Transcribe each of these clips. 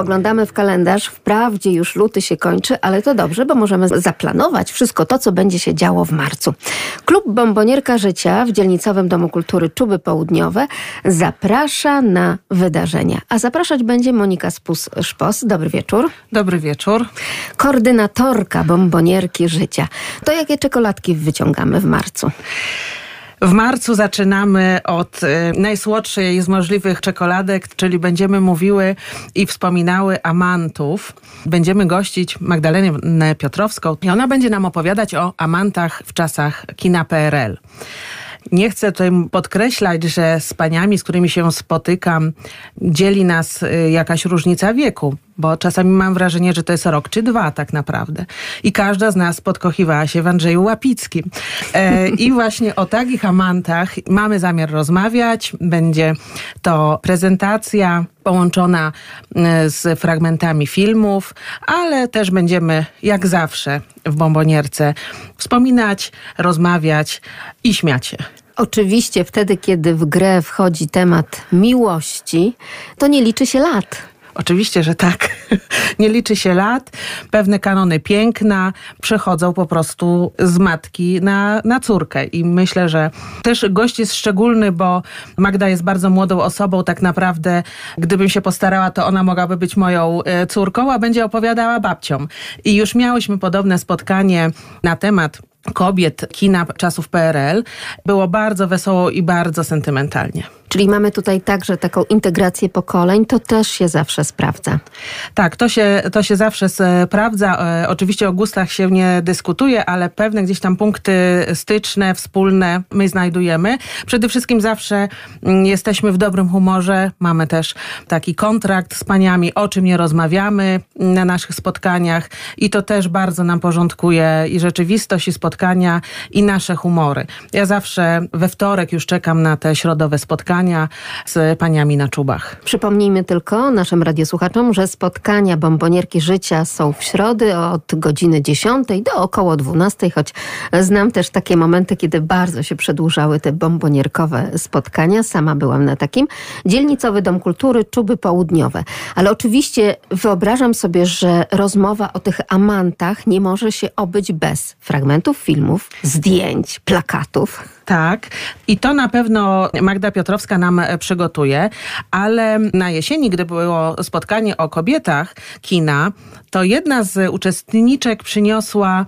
Spoglądamy w kalendarz. Wprawdzie już luty się kończy, ale to dobrze, bo możemy zaplanować wszystko to, co będzie się działo w marcu. Klub Bombonierka Życia w dzielnicowym Domu Kultury Czuby Południowe zaprasza na wydarzenia. A zapraszać będzie Monika Spus-Szpos. Dobry wieczór. Dobry wieczór. Koordynatorka Bombonierki Życia. To jakie czekoladki wyciągamy w marcu? W marcu zaczynamy od y, najsłodszej z możliwych czekoladek, czyli będziemy mówiły i wspominały amantów. Będziemy gościć Magdalenę Piotrowską i ona będzie nam opowiadać o amantach w czasach kina PRL. Nie chcę tutaj podkreślać, że z paniami, z którymi się spotykam, dzieli nas y, jakaś różnica wieku, bo czasami mam wrażenie, że to jest rok czy dwa tak naprawdę. I każda z nas podkochiwała się w Andrzeju Łapickim. E, I właśnie o takich amantach mamy zamiar rozmawiać. Będzie to prezentacja połączona e, z fragmentami filmów, ale też będziemy, jak zawsze w Bombonierce, wspominać, rozmawiać i śmiać się. Oczywiście wtedy, kiedy w grę wchodzi temat miłości, to nie liczy się lat. Oczywiście, że tak. Nie liczy się lat. Pewne kanony piękna przechodzą po prostu z matki na, na córkę. I myślę, że też gość jest szczególny, bo Magda jest bardzo młodą osobą. Tak naprawdę, gdybym się postarała, to ona mogłaby być moją e, córką, a będzie opowiadała babciom. I już miałyśmy podobne spotkanie na temat kobiet kina czasów PRL. Było bardzo wesoło i bardzo sentymentalnie. Czyli mamy tutaj także taką integrację pokoleń, to też się zawsze sprawdza. Tak, to się, to się zawsze sprawdza. E, oczywiście o gustach się nie dyskutuje, ale pewne gdzieś tam punkty styczne, wspólne my znajdujemy. Przede wszystkim zawsze mm, jesteśmy w dobrym humorze. Mamy też taki kontrakt z paniami, o czym nie rozmawiamy na naszych spotkaniach i to też bardzo nam porządkuje i rzeczywistość, i spotkania, i nasze humory. Ja zawsze we wtorek już czekam na te środowe spotkania spotkania z paniami na czubach. Przypomnijmy tylko naszym radiosłuchaczom, że spotkania bombonierki życia są w środy od godziny 10 do około 12, choć znam też takie momenty, kiedy bardzo się przedłużały te bombonierkowe spotkania. Sama byłam na takim. Dzielnicowy Dom Kultury, Czuby Południowe. Ale oczywiście wyobrażam sobie, że rozmowa o tych amantach nie może się obyć bez fragmentów filmów, zdjęć, plakatów. Tak, i to na pewno Magda Piotrowska nam e, przygotuje, ale na jesieni, gdy było spotkanie o kobietach kina, to jedna z uczestniczek przyniosła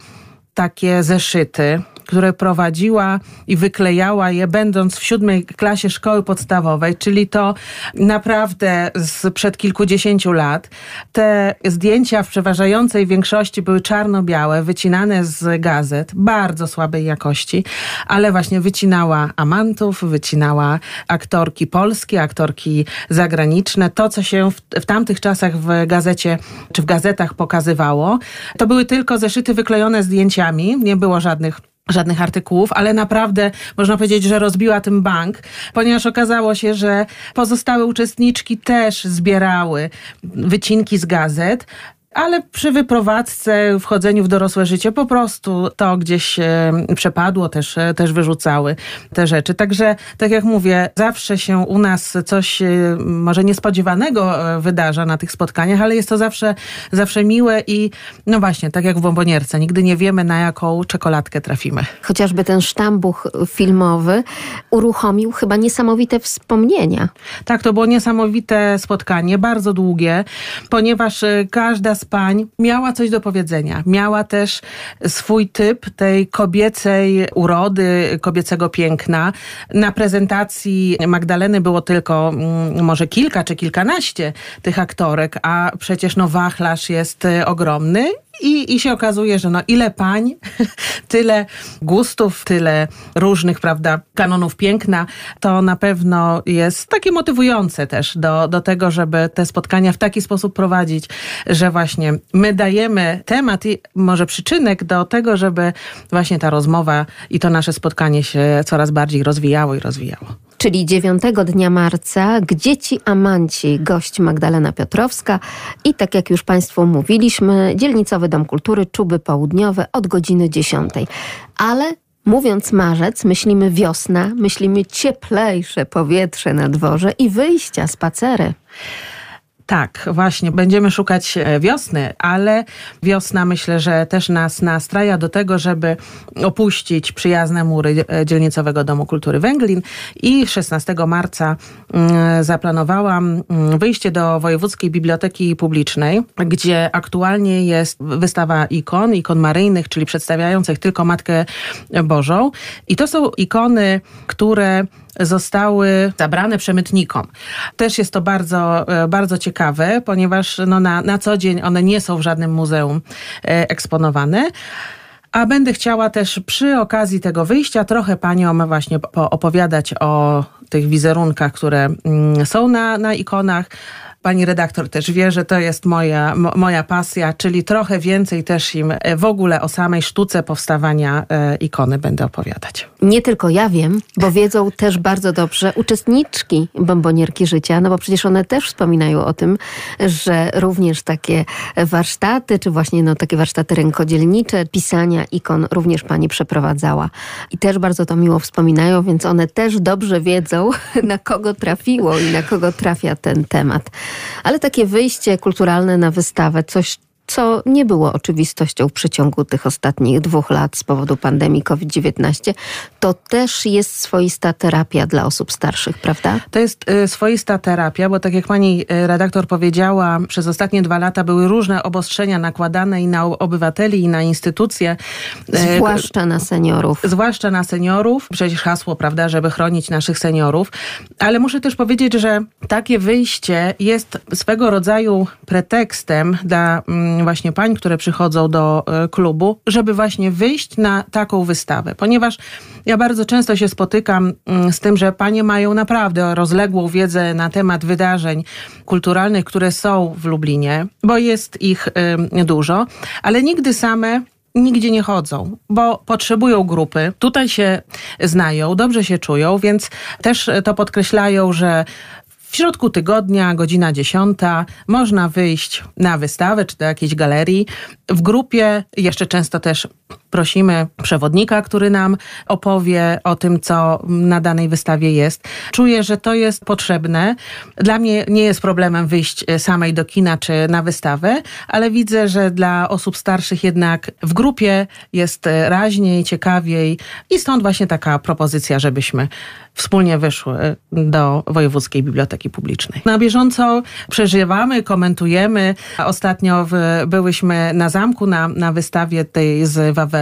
takie zeszyty które prowadziła i wyklejała je, będąc w siódmej klasie szkoły podstawowej, czyli to naprawdę sprzed kilkudziesięciu lat. Te zdjęcia w przeważającej większości były czarno-białe, wycinane z gazet, bardzo słabej jakości, ale właśnie wycinała amantów, wycinała aktorki polskie, aktorki zagraniczne. To, co się w, w tamtych czasach w gazecie czy w gazetach pokazywało, to były tylko zeszyty wyklejone zdjęciami, nie było żadnych żadnych artykułów, ale naprawdę można powiedzieć, że rozbiła tym bank, ponieważ okazało się, że pozostałe uczestniczki też zbierały wycinki z gazet, ale przy wyprowadzce, wchodzeniu w dorosłe życie po prostu to gdzieś przepadło, też, też wyrzucały te rzeczy. Także, tak jak mówię, zawsze się u nas coś e, może niespodziewanego e, wydarza na tych spotkaniach, ale jest to zawsze, zawsze miłe i no właśnie, tak jak w bombonierce, nigdy nie wiemy na jaką czekoladkę trafimy. Chociażby ten sztambuch filmowy uruchomił chyba niesamowite wspomnienia. Tak, to było niesamowite spotkanie, bardzo długie, ponieważ e, każda z z pań miała coś do powiedzenia. Miała też swój typ tej kobiecej urody, kobiecego piękna. Na prezentacji Magdaleny było tylko mm, może kilka czy kilkanaście tych aktorek, a przecież no wachlarz jest y, ogromny i, I się okazuje, że no ile pań, tyle gustów, tyle różnych, prawda, kanonów piękna, to na pewno jest takie motywujące też do, do tego, żeby te spotkania w taki sposób prowadzić, że właśnie my dajemy temat i może przyczynek do tego, żeby właśnie ta rozmowa i to nasze spotkanie się coraz bardziej rozwijało i rozwijało czyli 9 dnia marca, gdzie ci amanci, gość Magdalena Piotrowska i tak jak już Państwu mówiliśmy, dzielnicowy Dom Kultury Czuby Południowe od godziny 10. Ale Mówiąc marzec, myślimy wiosna, myślimy cieplejsze powietrze na dworze i wyjścia, spacery. Tak, właśnie. Będziemy szukać e, wiosny, ale wiosna myślę, że też nas nastraja do tego, żeby opuścić przyjazne mury e, dzielnicowego Domu Kultury Węglin i 16 marca mm, zaplanowałam mm, wyjście do Wojewódzkiej Biblioteki Publicznej, gdzie aktualnie jest wystawa ikon, ikon maryjnych, czyli przedstawiających tylko Matkę Bożą. I to są ikony, które zostały zabrane przemytnikom. Też jest to bardzo, e, bardzo ciekawe, ponieważ no na, na co dzień one nie są w żadnym muzeum e, eksponowane. A będę chciała też przy okazji tego wyjścia trochę paniom właśnie opowiadać o tych wizerunkach, które mm, są na, na ikonach, pani redaktor też wie, że to jest moja, moja pasja, czyli trochę więcej też im e, w ogóle o samej sztuce powstawania e, ikony będę opowiadać. Nie tylko ja wiem, bo wiedzą też bardzo dobrze uczestniczki bombonierki życia, no bo przecież one też wspominają o tym, że również takie warsztaty, czy właśnie no, takie warsztaty rękodzielnicze, pisania ikon również pani przeprowadzała. I też bardzo to miło wspominają, więc one też dobrze wiedzą, na kogo trafiło i na kogo trafia ten temat. Ale takie wyjście kulturalne na wystawę, coś, co nie było oczywistością w przeciągu tych ostatnich dwóch lat z powodu pandemii COVID-19, to też jest swoista terapia dla osób starszych, prawda? To jest y, swoista terapia, bo tak jak pani y, redaktor powiedziała, przez ostatnie dwa lata były różne obostrzenia nakładane i na obywateli, i na instytucje. Y, zwłaszcza na seniorów. Zwłaszcza na seniorów. Przecież hasło, prawda, żeby chronić naszych seniorów. Ale muszę też powiedzieć, że takie wyjście jest swego rodzaju pretekstem dla właśnie pań, które przychodzą do e, klubu, żeby właśnie wyjść na taką wystawę, ponieważ ja bardzo często się spotykam mm, z tym, że panie mają naprawdę rozległą wiedzę na temat wydarzeń kulturalnych, które są w Lublinie, bo jest ich dużo, ale nigdy same nigdzie nie chodzą, bo potrzebują grupy. Tutaj się znają, dobrze się czują, więc też to podkreślają, że w środku tygodnia, godzina dziesiąta, można wyjść na wystawę czy do jakiejś galerii. W grupie jeszcze często też prosimy przewodnika, który nam opowie o tym, co na danej wystawie jest. Czuję, że to jest potrzebne. Dla mnie nie jest problemem wyjść e, samej do kina czy na wystawę, ale widzę, że dla osób starszych jednak w grupie jest e, raźniej, ciekawiej i stąd właśnie taka propozycja, żebyśmy wspólnie wyszły e, do Wojewódzkiej Biblioteki Publicznej. Na bieżąco przeżywamy, komentujemy. Ostatnio w, byłyśmy na zamku na, na wystawie tej z Wawelu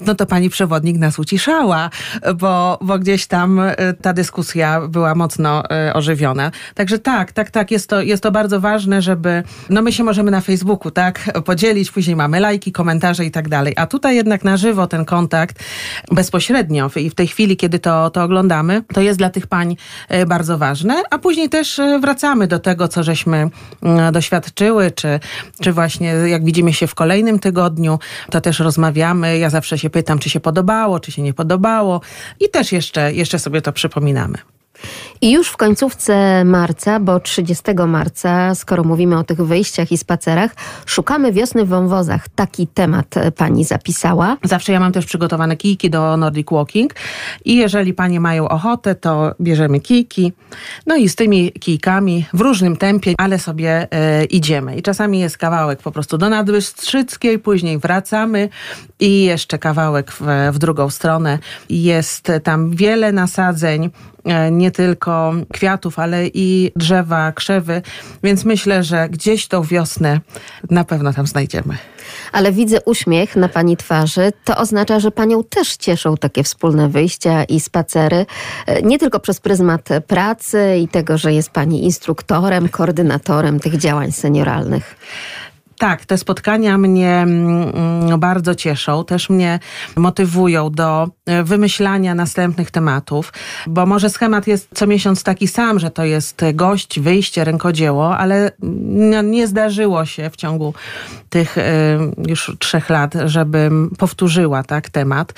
no to pani przewodnik nas uciszała, bo, bo gdzieś tam e, ta dyskusja była mocno e, ożywiona. Także tak, tak, tak, jest to, jest to bardzo ważne, żeby, no my się możemy na Facebooku, tak, podzielić, później mamy lajki, komentarze i tak dalej, a tutaj jednak na żywo ten kontakt bezpośrednio i w tej chwili, kiedy to, to oglądamy, to jest dla tych pań e, bardzo ważne, a później też wracamy do tego, co żeśmy mm, doświadczyły, czy, czy właśnie jak widzimy się w kolejnym tygodniu, to też rozmawiamy, ja zawsze się pytam, czy się podobało, czy się nie podobało i też jeszcze, jeszcze sobie to przypominamy. I już w końcówce marca, bo 30 marca, skoro mówimy o tych wyjściach i spacerach, szukamy wiosny w wąwozach. Taki temat e, pani zapisała. Zawsze ja mam też przygotowane kijki do Nordic Walking i jeżeli panie mają ochotę, to bierzemy kijki. No i z tymi kijkami w różnym tempie, ale sobie e, idziemy. I czasami jest kawałek po prostu do Nadbystrzyckiej, później wracamy i jeszcze kawałek w, w drugą stronę. Jest tam wiele nasadzeń, nie tylko kwiatów, ale i drzewa, krzewy, więc myślę, że gdzieś tą wiosnę na pewno tam znajdziemy. Ale widzę uśmiech na pani twarzy. To oznacza, że panią też cieszą takie wspólne wyjścia i spacery. E, nie tylko przez pryzmat pracy i tego, że jest pani instruktorem, koordynatorem tych działań senioralnych. Tak, te spotkania mnie mm, bardzo cieszą, też mnie motywują do e, wymyślania następnych tematów, bo może schemat jest co miesiąc taki sam, że to jest gość, wyjście, rękodzieło, ale nie zdarzyło się w ciągu tych e, już trzech lat, żebym powtórzyła tak temat.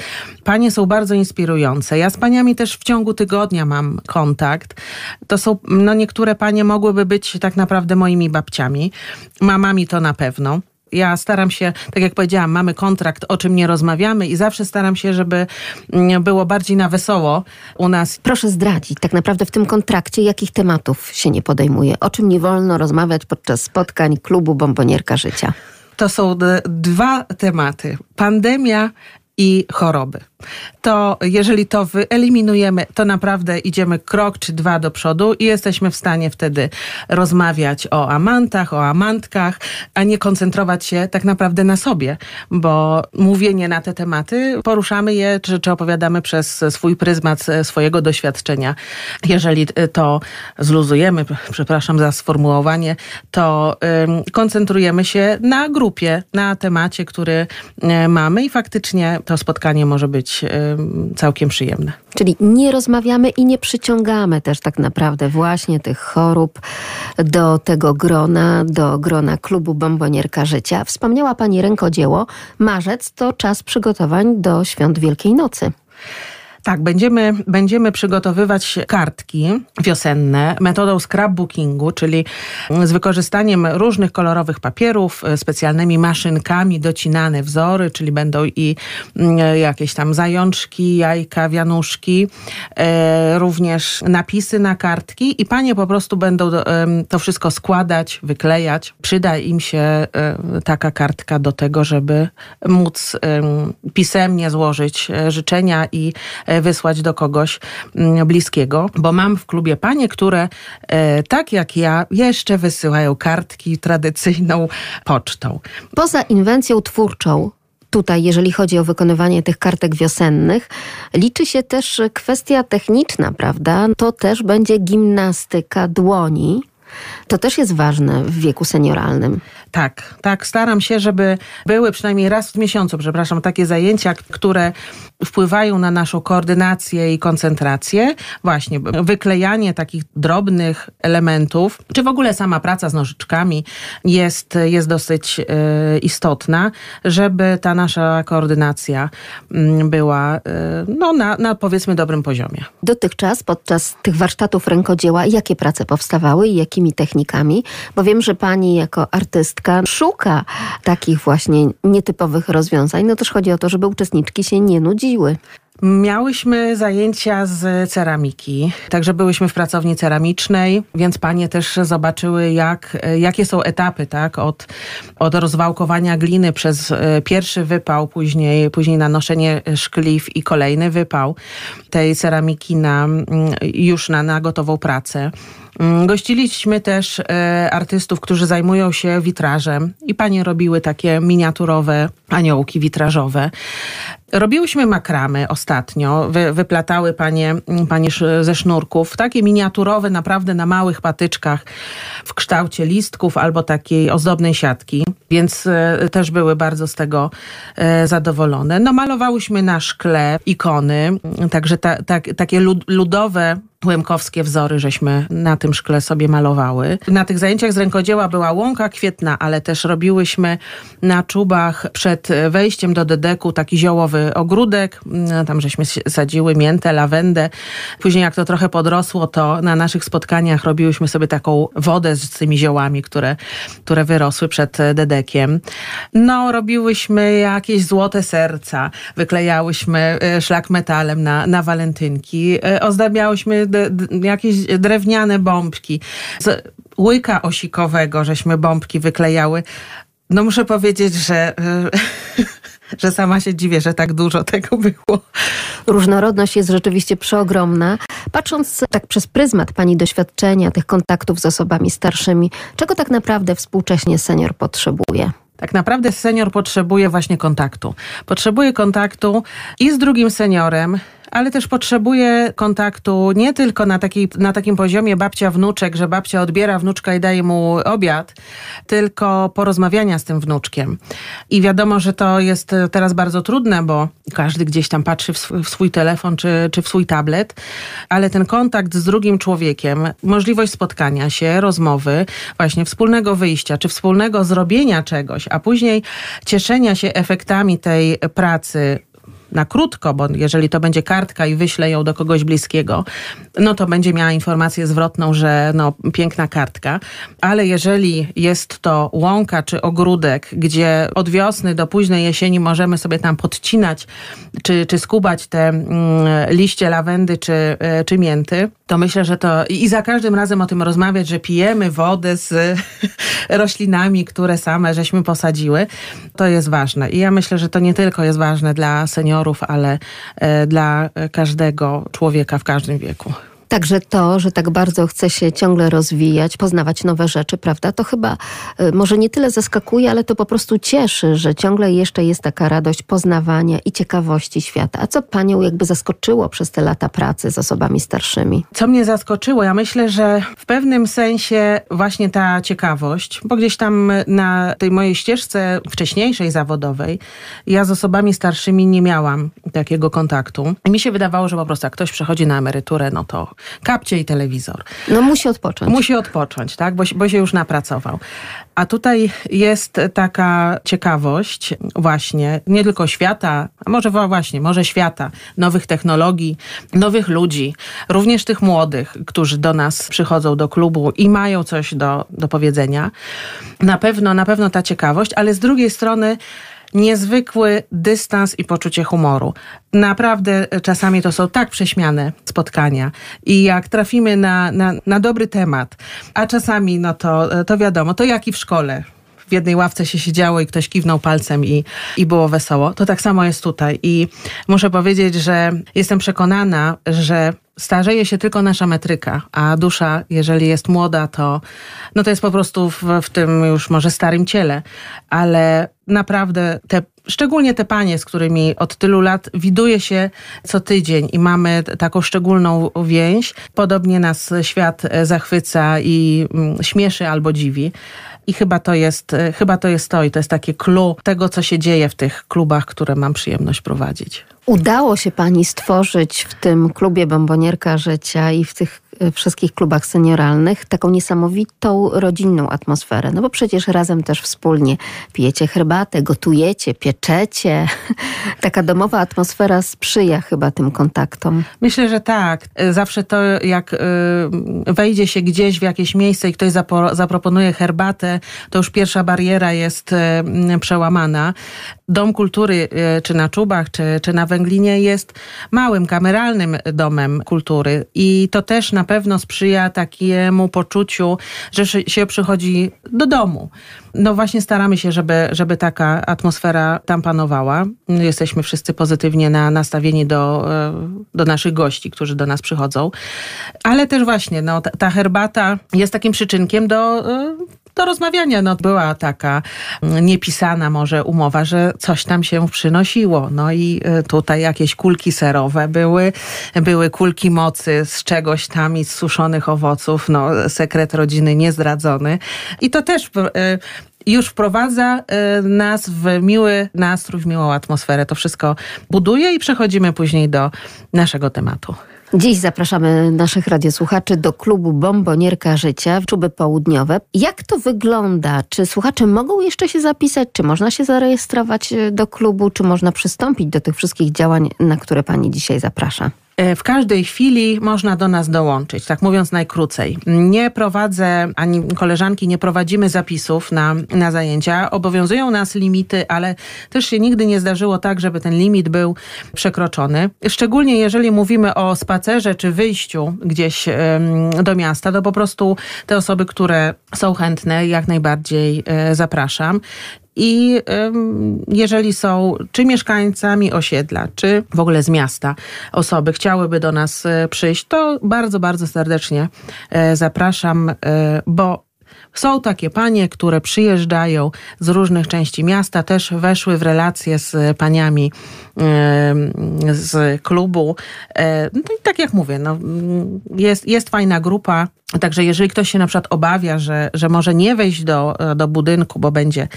Panie są bardzo inspirujące. Ja z paniami też w ciągu tygodnia mam kontakt. To są, no niektóre panie mogłyby być tak naprawdę moimi babciami, mamami to na pewno pewno. Ja staram się, tak jak powiedziałam, mamy kontrakt, o czym nie rozmawiamy i zawsze staram się, żeby mm, było bardziej na wesoło u nas. Proszę zdradzić, tak naprawdę w tym kontrakcie, jakich tematów się nie podejmuje, o czym nie wolno rozmawiać podczas spotkań klubu Bombonierka Życia. To są dwa tematy. Pandemia i choroby. To jeżeli to wyeliminujemy, to naprawdę idziemy krok czy dwa do przodu i jesteśmy w stanie wtedy rozmawiać o amantach, o amantkach, a nie koncentrować się tak naprawdę na sobie, bo mówienie na te tematy, poruszamy je czy, czy opowiadamy przez swój pryzmat swojego doświadczenia. Jeżeli to zluzujemy, przepraszam za sformułowanie, to ym, koncentrujemy się na grupie, na temacie, który y, mamy i faktycznie to spotkanie może być całkiem przyjemne. Czyli nie rozmawiamy i nie przyciągamy też tak naprawdę właśnie tych chorób do tego grona, do grona klubu Bombonierka Życia. Wspomniała Pani rękodzieło. Marzec to czas przygotowań do świąt Wielkiej Nocy. Tak, będziemy, będziemy przygotowywać kartki wiosenne metodą scrapbookingu, czyli z wykorzystaniem różnych kolorowych papierów, e, specjalnymi maszynkami docinane wzory, czyli będą i mm, jakieś tam zajączki, jajka, wianuszki, e, również napisy na kartki i panie po prostu będą to wszystko składać, wyklejać. Przyda im się e, taka kartka do tego, żeby móc pisemnie złożyć życzenia i E, wysłać do kogoś mm, bliskiego, bo mam w klubie panie, które e, tak jak ja jeszcze wysyłają kartki tradycyjną pocztą. Poza inwencją twórczą, tutaj, jeżeli chodzi o wykonywanie tych kartek wiosennych, liczy się też kwestia techniczna, prawda? To też będzie gimnastyka dłoni. To też jest ważne w wieku senioralnym. Tak, tak. Staram się, żeby były przynajmniej raz w miesiącu, przepraszam, takie zajęcia, które wpływają na naszą koordynację i koncentrację. Właśnie wyklejanie takich drobnych elementów, czy w ogóle sama praca z nożyczkami jest, jest dosyć y, istotna, żeby ta nasza koordynacja y, była y, no, na, na powiedzmy dobrym poziomie. Dotychczas podczas tych warsztatów rękodzieła jakie prace powstawały i jakimi technikami? Bo wiem, że pani jako artystka szuka takich właśnie nietypowych rozwiązań. No też chodzi o to, żeby uczestniczki się nie nudziły. Miałyśmy zajęcia z ceramiki, także byłyśmy w pracowni ceramicznej, więc panie też zobaczyły, jak, jakie są etapy, tak? Od, od rozwałkowania gliny przez e, pierwszy wypał, później, później nanoszenie szkliw i kolejny wypał tej ceramiki na, mm, już na, na gotową pracę. Mm, gościliśmy też e, artystów, którzy zajmują się witrażem. I panie robiły takie miniaturowe aniołki witrażowe. Robiłyśmy makramy ostatnio, wy, wyplatały panie, panie ze sznurków, takie miniaturowe, naprawdę na małych patyczkach w kształcie listków albo takiej ozdobnej siatki, więc e, też były bardzo z tego e, zadowolone. No malowałyśmy na szkle ikony, także ta, ta, takie ludowe Łemkowskie wzory żeśmy na tym szkle sobie malowały. Na tych zajęciach z rękodzieła była łąka kwietna, ale też robiłyśmy na czubach przed wejściem do Dedeku taki ziołowy ogródek. Tam żeśmy sadziły miętę, lawendę. Później jak to trochę podrosło, to na naszych spotkaniach robiłyśmy sobie taką wodę z tymi ziołami, które, które wyrosły przed Dedekiem. No, robiłyśmy jakieś złote serca, wyklejałyśmy e, szlak metalem na, na walentynki, e, ozdabiałyśmy jakieś drewniane bombki. Z łyka osikowego żeśmy bombki wyklejały. No muszę powiedzieć, że, że sama się dziwię, że tak dużo tego było. Różnorodność jest rzeczywiście przeogromna. Patrząc tak przez pryzmat Pani doświadczenia, tych kontaktów z osobami starszymi, czego tak naprawdę współcześnie senior potrzebuje? Tak naprawdę senior potrzebuje właśnie kontaktu. Potrzebuje kontaktu i z drugim seniorem, ale też potrzebuje kontaktu nie tylko na, takiej, na takim poziomie babcia-wnuczek, że babcia odbiera wnuczka i daje mu obiad, tylko porozmawiania z tym wnuczkiem. I wiadomo, że to jest teraz bardzo trudne, bo każdy gdzieś tam patrzy w swój, w swój telefon czy, czy w swój tablet, ale ten kontakt z drugim człowiekiem, możliwość spotkania się, rozmowy, właśnie wspólnego wyjścia, czy wspólnego zrobienia czegoś, a później cieszenia się efektami tej pracy na krótko, bo jeżeli to będzie kartka i wyślę ją do kogoś bliskiego, no to będzie miała informację zwrotną, że no piękna kartka, ale jeżeli jest to łąka czy ogródek, gdzie od wiosny do późnej jesieni możemy sobie tam podcinać czy, czy skubać te mm, liście lawendy czy, e, czy mięty, to myślę, że to i za każdym razem o tym rozmawiać, że pijemy wodę z roślinami, które same żeśmy posadziły, to jest ważne. I ja myślę, że to nie tylko jest ważne dla seniorów, ale e, dla każdego człowieka w każdym wieku. Także to, że tak bardzo chce się ciągle rozwijać, poznawać nowe rzeczy, prawda? To chyba y, może nie tyle zaskakuje, ale to po prostu cieszy, że ciągle jeszcze jest taka radość poznawania i ciekawości świata. A co panią jakby zaskoczyło przez te lata pracy z osobami starszymi? Co mnie zaskoczyło? Ja myślę, że w pewnym sensie właśnie ta ciekawość, bo gdzieś tam na tej mojej ścieżce wcześniejszej zawodowej, ja z osobami starszymi nie miałam takiego kontaktu. I mi się wydawało, że po prostu jak ktoś przechodzi na emeryturę, no to kapcie i telewizor. No musi odpocząć. Musi odpocząć, tak, bo, bo się już napracował. A tutaj jest taka ciekawość właśnie, nie tylko świata, a może właśnie, może świata, nowych technologii, nowych ludzi, również tych młodych, którzy do nas przychodzą do klubu i mają coś do, do powiedzenia. Na pewno, na pewno ta ciekawość, ale z drugiej strony niezwykły dystans i poczucie humoru. Naprawdę czasami to są tak prześmiane spotkania i jak trafimy na, na, na dobry temat, a czasami no to, to wiadomo, to jak i w szkole w jednej ławce się siedziało i ktoś kiwnął palcem i, i było wesoło. To tak samo jest tutaj. I muszę powiedzieć, że jestem przekonana, że starzeje się tylko nasza metryka, a dusza, jeżeli jest młoda, to, no to jest po prostu w, w tym już może starym ciele. Ale naprawdę te szczególnie te panie, z którymi od tylu lat widuje się co tydzień i mamy taką szczególną więź. Podobnie nas świat zachwyca i mm, śmieszy albo dziwi. I chyba to jest, chyba to jest to i to jest takie clue tego, co się dzieje w tych klubach, które mam przyjemność prowadzić. Udało się pani stworzyć w tym klubie Bombonierka Życia i w tych e, wszystkich klubach senioralnych taką niesamowitą rodzinną atmosferę. No bo przecież razem też wspólnie pijecie herbatę, gotujecie, pieczecie. Taka domowa atmosfera sprzyja chyba tym kontaktom. Myślę, że tak. E, zawsze to, jak e, wejdzie się gdzieś w jakieś miejsce i ktoś zaproponuje herbatę, to już pierwsza bariera jest przełamana. Dom Kultury czy na Czubach, czy, czy na Węglinie jest małym, kameralnym domem kultury i to też na pewno sprzyja takiemu poczuciu, że się przychodzi do domu. No właśnie staramy się, żeby, żeby taka atmosfera tam panowała. Jesteśmy wszyscy pozytywnie na, nastawieni do, e, do naszych gości, którzy do nas przychodzą. Ale też właśnie no, ta, ta herbata jest takim przyczynkiem do e, do rozmawiania. No, była taka niepisana może umowa, że coś tam się przynosiło. No i y, tutaj jakieś kulki serowe były, były kulki mocy z czegoś tam i z suszonych owoców. No, sekret rodziny niezdradzony. I to też y, już wprowadza y, nas w miły nastrój, w miłą atmosferę. To wszystko buduje i przechodzimy później do naszego tematu. Dziś zapraszamy naszych radiosłuchaczy do klubu Bombonierka Życia w Czuby Południowe. Jak to wygląda? Czy słuchacze mogą jeszcze się zapisać? Czy można się zarejestrować e, do klubu? Czy można przystąpić do tych wszystkich działań, na które pani dzisiaj zaprasza? E, w każdej chwili można do nas dołączyć, tak mówiąc najkrócej. Nie prowadzę, ani koleżanki nie prowadzimy zapisów na, na zajęcia. Obowiązują nas limity, ale też się nigdy nie zdarzyło tak, żeby ten limit był przekroczony. Szczególnie jeżeli mówimy o spacerze czy wyjściu gdzieś do miasta, to po prostu te osoby, które są chętne, jak najbardziej e, zapraszam. I jeżeli są czy mieszkańcami osiedla, czy w ogóle z miasta osoby chciałyby do nas e, przyjść, to bardzo, bardzo serdecznie e, zapraszam, e, bo są takie panie, które przyjeżdżają z różnych części miasta, też weszły w relacje z paniami z klubu. No i tak jak mówię, no, jest, jest fajna grupa. Także jeżeli ktoś się na przykład obawia, że, że może nie wejść do, do budynku, bo będzie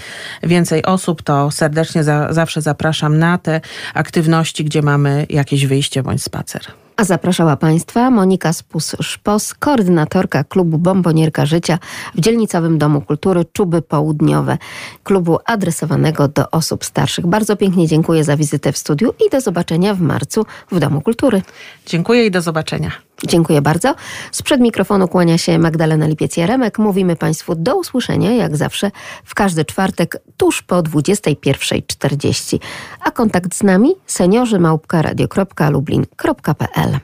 więcej osób, to serdecznie za, zawsze zapraszam na te aktywności, gdzie mamy jakieś wyjście bądź spacer. A zapraszała Państwa Monika Spus-Szpos, koordynatorka klubu Bombonierka Życia w dzielnicowym Domu Kultury Czuby Południowe, klubu adresowanego do osób starszych. Bardzo pięknie dziękuję za wizytę w studiu i do zobaczenia w marcu w Domu Kultury. Dziękuję i do zobaczenia. Dziękuję bardzo. Sprzed mikrofonu kłania się Magdalena Lipiec-Jaremek. Mówimy Państwu do usłyszenia, jak zawsze, w każdy czwartek tuż po 21.40. A kontakt z nami seniorzy małpka radio.lublin.pl